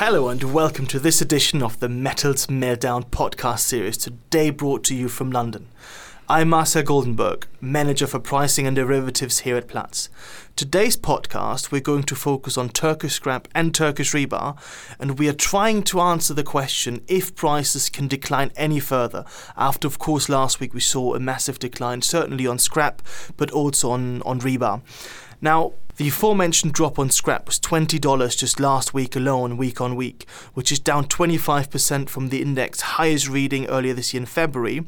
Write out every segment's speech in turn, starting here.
Hello and welcome to this edition of the Metals Meltdown podcast series, today brought to you from London. I'm Marcel Goldenberg, Manager for Pricing and Derivatives here at Platts. Today's podcast, we're going to focus on Turkish scrap and Turkish rebar, and we are trying to answer the question if prices can decline any further. After, of course, last week we saw a massive decline, certainly on scrap, but also on, on rebar. Now, the aforementioned drop on scrap was $20 just last week alone, week on week, which is down 25% from the index highest reading earlier this year in February.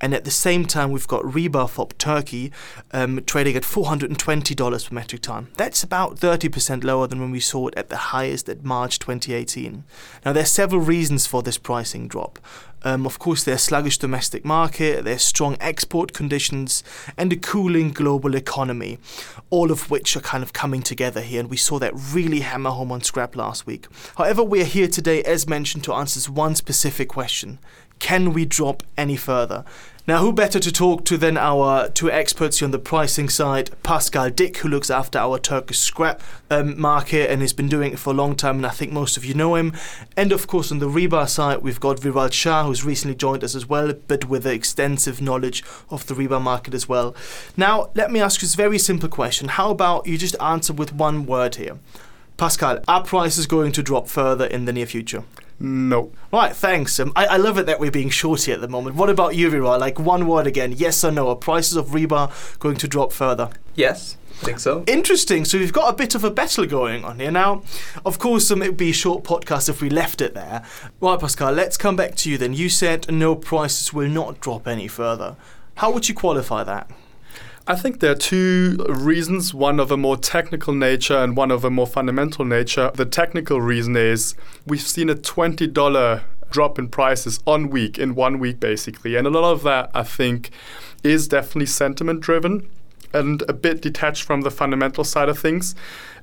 And at the same time, we've got rebar for Turkey um, trading at $420 per metric ton. That's about 30% lower than when we saw it at the highest at March 2018. Now, there are several reasons for this pricing drop. Um, of course, there's sluggish domestic market, there's strong export conditions, and a cooling global economy, all of which are kind of coming together here. And we saw that really hammer home on scrap last week. However, we are here today, as mentioned, to answer one specific question: Can we drop any further? Now, who better to talk to than our two experts on the pricing side, Pascal Dick, who looks after our Turkish scrap um, market and has been doing it for a long time, and I think most of you know him. And of course, on the rebar side, we've got Viral Shah, who's recently joined us as well, but with extensive knowledge of the rebar market as well. Now, let me ask you this very simple question. How about you just answer with one word here? Pascal, are prices going to drop further in the near future? No. Right, thanks. Um, I, I love it that we're being shorty at the moment. What about you, Viral? Like one word again, yes or no? Are prices of rebar going to drop further? Yes, I think so. Interesting. So we've got a bit of a battle going on here. Now, of course, um, it would be a short podcast if we left it there. Right, Pascal, let's come back to you then. You said no prices will not drop any further. How would you qualify that? I think there are two reasons, one of a more technical nature and one of a more fundamental nature. The technical reason is we've seen a $20 drop in prices on week, in one week basically. And a lot of that, I think, is definitely sentiment driven and a bit detached from the fundamental side of things.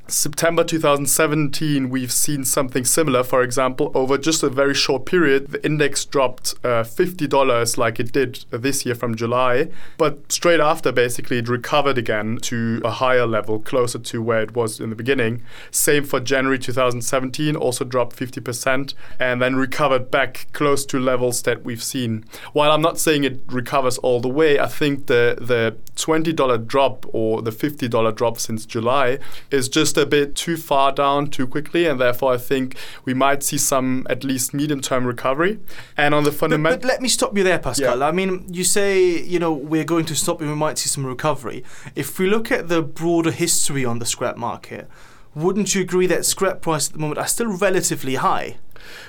September 2017, we've seen something similar. For example, over just a very short period, the index dropped uh, $50 like it did this year from July. But straight after, basically, it recovered again to a higher level, closer to where it was in the beginning. Same for January 2017, also dropped 50% and then recovered back close to levels that we've seen. While I'm not saying it recovers all the way, I think the, the $20 drop or the $50 drop since July is just a bit too far down too quickly, and therefore I think we might see some at least medium term recovery. And on the fundamental, but, but, let me stop you there, Pascal. Yeah. I mean, you say you know we're going to stop and we might see some recovery. If we look at the broader history on the scrap market, wouldn't you agree that scrap prices at the moment are still relatively high?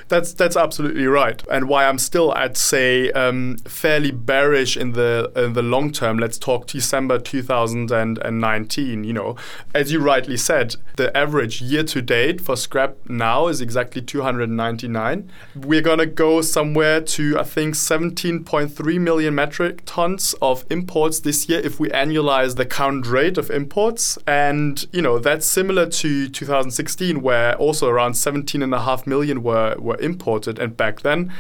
That's that's absolutely right, and why I'm still, I'd say, um, fairly bearish in the in the long term. Let's talk December 2019. You know, as you rightly said, the average year to date for scrap now is exactly 299. We're gonna go somewhere to I think 17.3 million metric tons of imports this year if we annualize the current rate of imports, and you know that's similar to 2016, where also around 17.5 million were were imported, and back then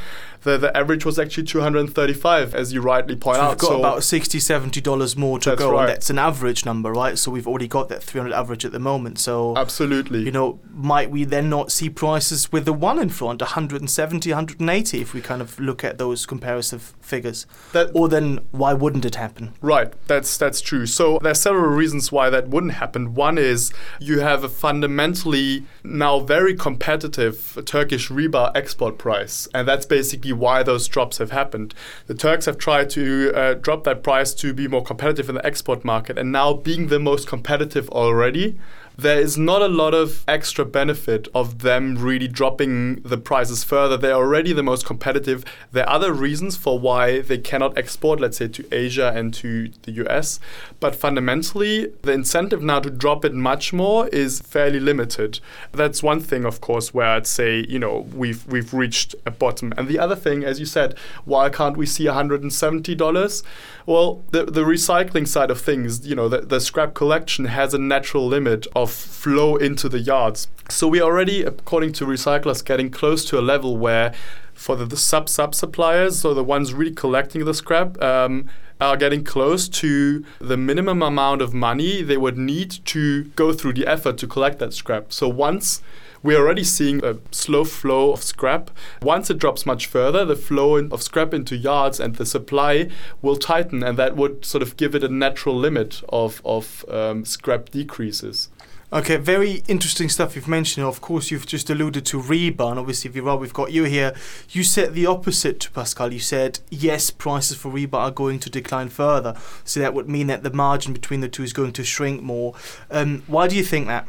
the, the average was actually 235, as you rightly point so out. We've got so about 60 $70 more to go, right. and that's an average number, right? So we've already got that 300 average at the moment. So absolutely, you know, might we then not see prices with the one in front 170, 180 if we kind of look at those comparative figures? That, or then why wouldn't it happen? Right, that's that's true. So there's several reasons why that wouldn't happen. One is you have a fundamentally now very competitive Turkish rebar export price, and that's basically why those drops have happened. The Turks have tried to uh, drop that price to be more competitive in the export market, and now being the most competitive already, there is not a lot of extra benefit of them really dropping the prices further. They're already the most competitive. There are other reasons for why they cannot export, let's say, to Asia and to the US. But fundamentally, the incentive now to drop it much more is fairly limited. That's one thing, of course, where I'd say, you know, we've we've reached a bottom. And the other thing, as you said, why can't we see $170? Well, the, the recycling side of things, you know, the, the scrap collection has a natural limit of flow into the yards. So we are already, according to recyclers, getting close to a level where for the, the sub sub suppliers, so the ones really collecting the scrap, um, are getting close to the minimum amount of money they would need to go through the effort to collect that scrap. So once we're already seeing a slow flow of scrap. Once it drops much further, the flow of scrap into yards and the supply will tighten, and that would sort of give it a natural limit of, of um, scrap decreases. Okay, very interesting stuff you've mentioned. Of course, you've just alluded to rebar, and obviously, Viral, we've got you here. You said the opposite to Pascal. You said, yes, prices for rebar are going to decline further. So that would mean that the margin between the two is going to shrink more. Um, why do you think that?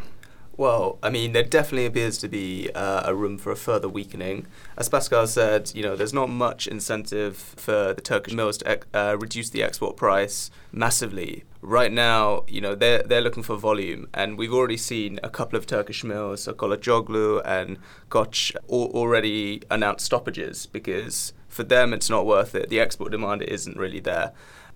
Well, I mean, there definitely appears to be uh, a room for a further weakening. As Pascal said, you know, there's not much incentive for the Turkish mills to uh, reduce the export price massively. Right now, you know, they're they're looking for volume, and we've already seen a couple of Turkish mills, so Karacaoğlu and Koç, already announced stoppages because for them it's not worth it. The export demand isn't really there.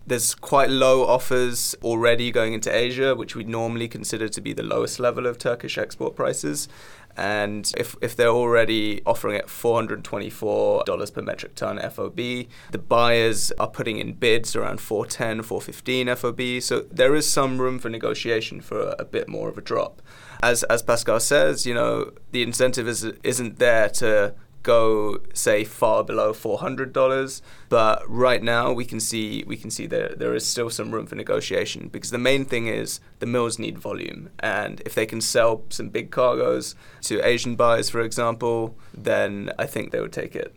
There's quite low offers already going into Asia, which we'd normally consider to be the lowest level of Turkish export prices. And if, if they're already offering at $424 per metric ton FOB, the buyers are putting in bids around 410, 415 FOB. So there is some room for negotiation for a, bit more of a drop. As, as Pascal says, you know, the incentive is, isn't there to go say far below four hundred dollars. But right now we can see we can see that there is still some room for negotiation because the main thing is the mills need volume, and if they can sell some big cargoes to Asian buyers, for example, then I think they would take it.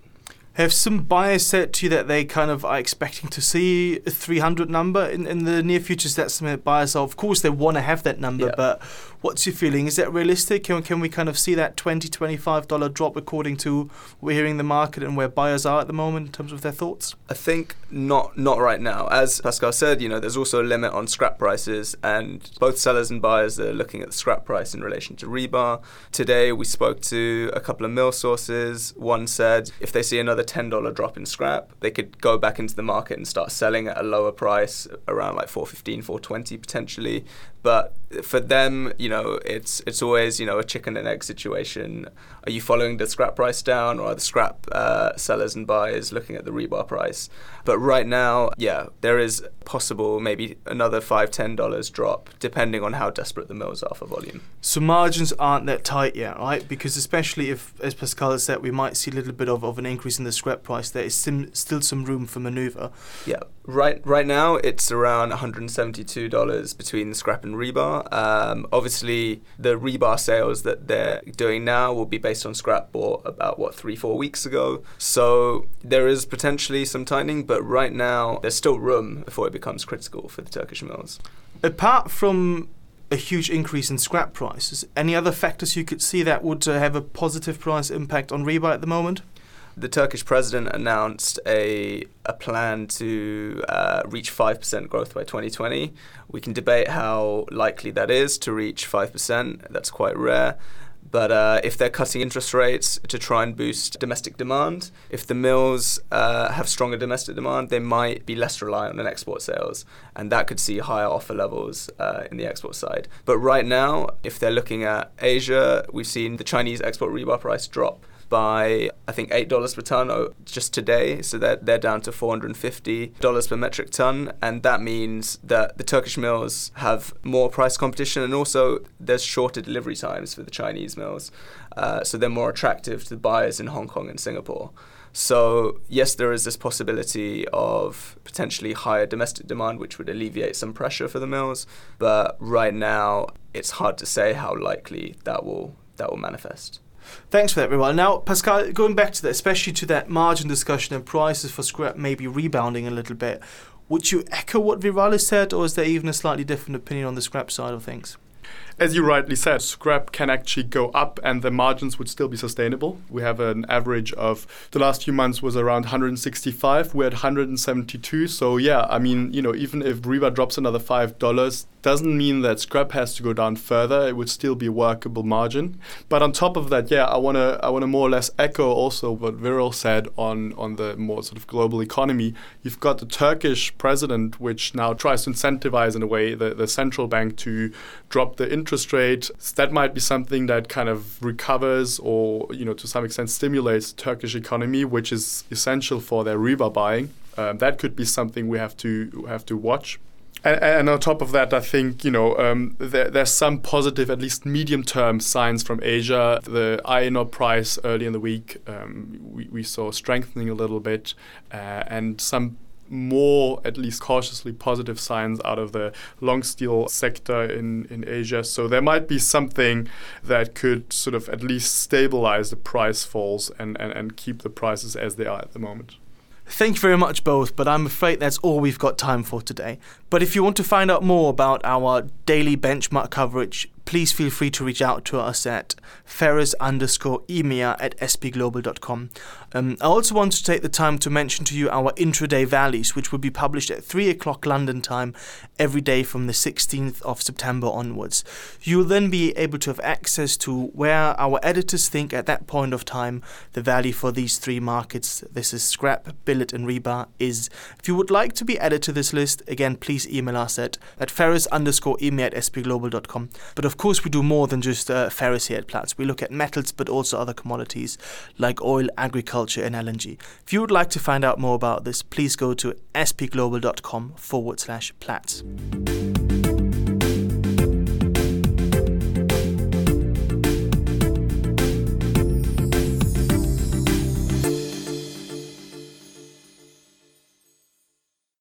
Have some buyers said to you that they kind of are expecting to see a 300 number in, in the near future? Is that something that buyers are? Of course, they want to have that number, yeah. but what's your feeling? Is that realistic? Can, can we kind of see that $20, $25 drop according to we're hearing the market and where buyers are at the moment in terms of their thoughts? I think not not right now. As Pascal said, you know, there's also a limit on scrap prices, and both sellers and buyers are looking at the scrap price in relation to rebar. Today, we spoke to a couple of mill sources. One said if they see another $10 drop in scrap, they could go back into the market and start selling at a lower price, around like 415, 420 potentially. But for them, you know, it's it's always you know a chicken and egg situation. Are you following the scrap price down, or are the scrap uh, sellers and buyers looking at the rebar price? But right now, yeah, there is possible maybe another five ten dollars drop, depending on how desperate the mills are for volume. So margins aren't that tight yet, right? Because especially if, as Pascal has said, we might see a little bit of, of an increase in the scrap price. There is sim- still some room for maneuver. Yeah, right. Right now, it's around one hundred and seventy-two dollars between the scrap and rebar. Um, obviously, the rebar sales that they're doing now will be based on scrap bought about what three, four weeks ago. So there is potentially some tightening, but right now there's still room before it becomes critical for the Turkish mills. Apart from a huge increase in scrap prices, any other factors you could see that would uh, have a positive price impact on rebar at the moment? The Turkish president announced a a plan to uh, reach five percent growth by 2020. We can debate how likely that is to reach five percent. That's quite rare. But uh, if they're cutting interest rates to try and boost domestic demand, if the mills uh, have stronger domestic demand, they might be less reliant on export sales, and that could see higher offer levels uh, in the export side. But right now, if they're looking at Asia, we've seen the Chinese export rebar price drop by I think eight dollars per ton just today. So they're they're down to four hundred and fifty dollars per metric ton, and that means that the Turkish mills have more price competition, and also there's shorter delivery times for the Chinese mills, uh, so they're more attractive to buyers in Hong Kong and Singapore. So, yes, there is this possibility of potentially higher domestic demand, which would alleviate some pressure for the mills. But right now, it's hard to say how likely that will, that will manifest. Thanks for that, everyone. Now, Pascal, going back to that, especially to that margin discussion and prices for scrap maybe rebounding a little bit, would you echo what Viral's said, or is there even a slightly different opinion on the scrap side of things? As you rightly said, scrap can actually go up and the margins would still be sustainable. We have an average of the last few months was around 165. We're at 172. So yeah, I mean, you know, even if rebar drops another five dollars, doesn't mean that scrap has to go down further. It would still be a workable margin. But on top of that, yeah, I wanna I wanna more or less echo also what Viral said on on the more sort of global economy. You've got the Turkish president, which now tries to incentivize in a way the, the central bank to drop the interest rate. That might be something that kind of recovers or you know to some extent stimulates Turkish economy, which is essential for their rebar buying. Um, that could be something we have to have to watch And, and, on top of that, I think you know um, there, there's some positive, at least medium-term signs from Asia. The iron ore price early in the week um, we, we saw strengthening a little bit, uh, and some more, at least cautiously positive signs out of the long steel sector in, in Asia. So there might be something that could sort of at least stabilize the price falls and, and, and keep the prices as they are at the moment. Thank you very much, both, but I'm afraid that's all we've got time for today. But if you want to find out more about our daily benchmark coverage, please feel free to reach out to us at ferrous underscore emea at spglobal.com. Um, I also want to take the time to mention to you our intraday valleys, which will be published at 3 o'clock London time every day from the 16th of September onwards. You will then be able to have access to where our editors think at that point of time the value for these three markets, this is scrap, billet, and rebar, is. If you would like to be added to this list, again, please email us at, at ferrous underscore emea at spglobal.com. But of course, we do more than just uh, ferrous here at Platts. We look at metals, but also other commodities like oil, agriculture, and LNG. If you would like to find out more about this, please go to spglobal.com forward slash Platts.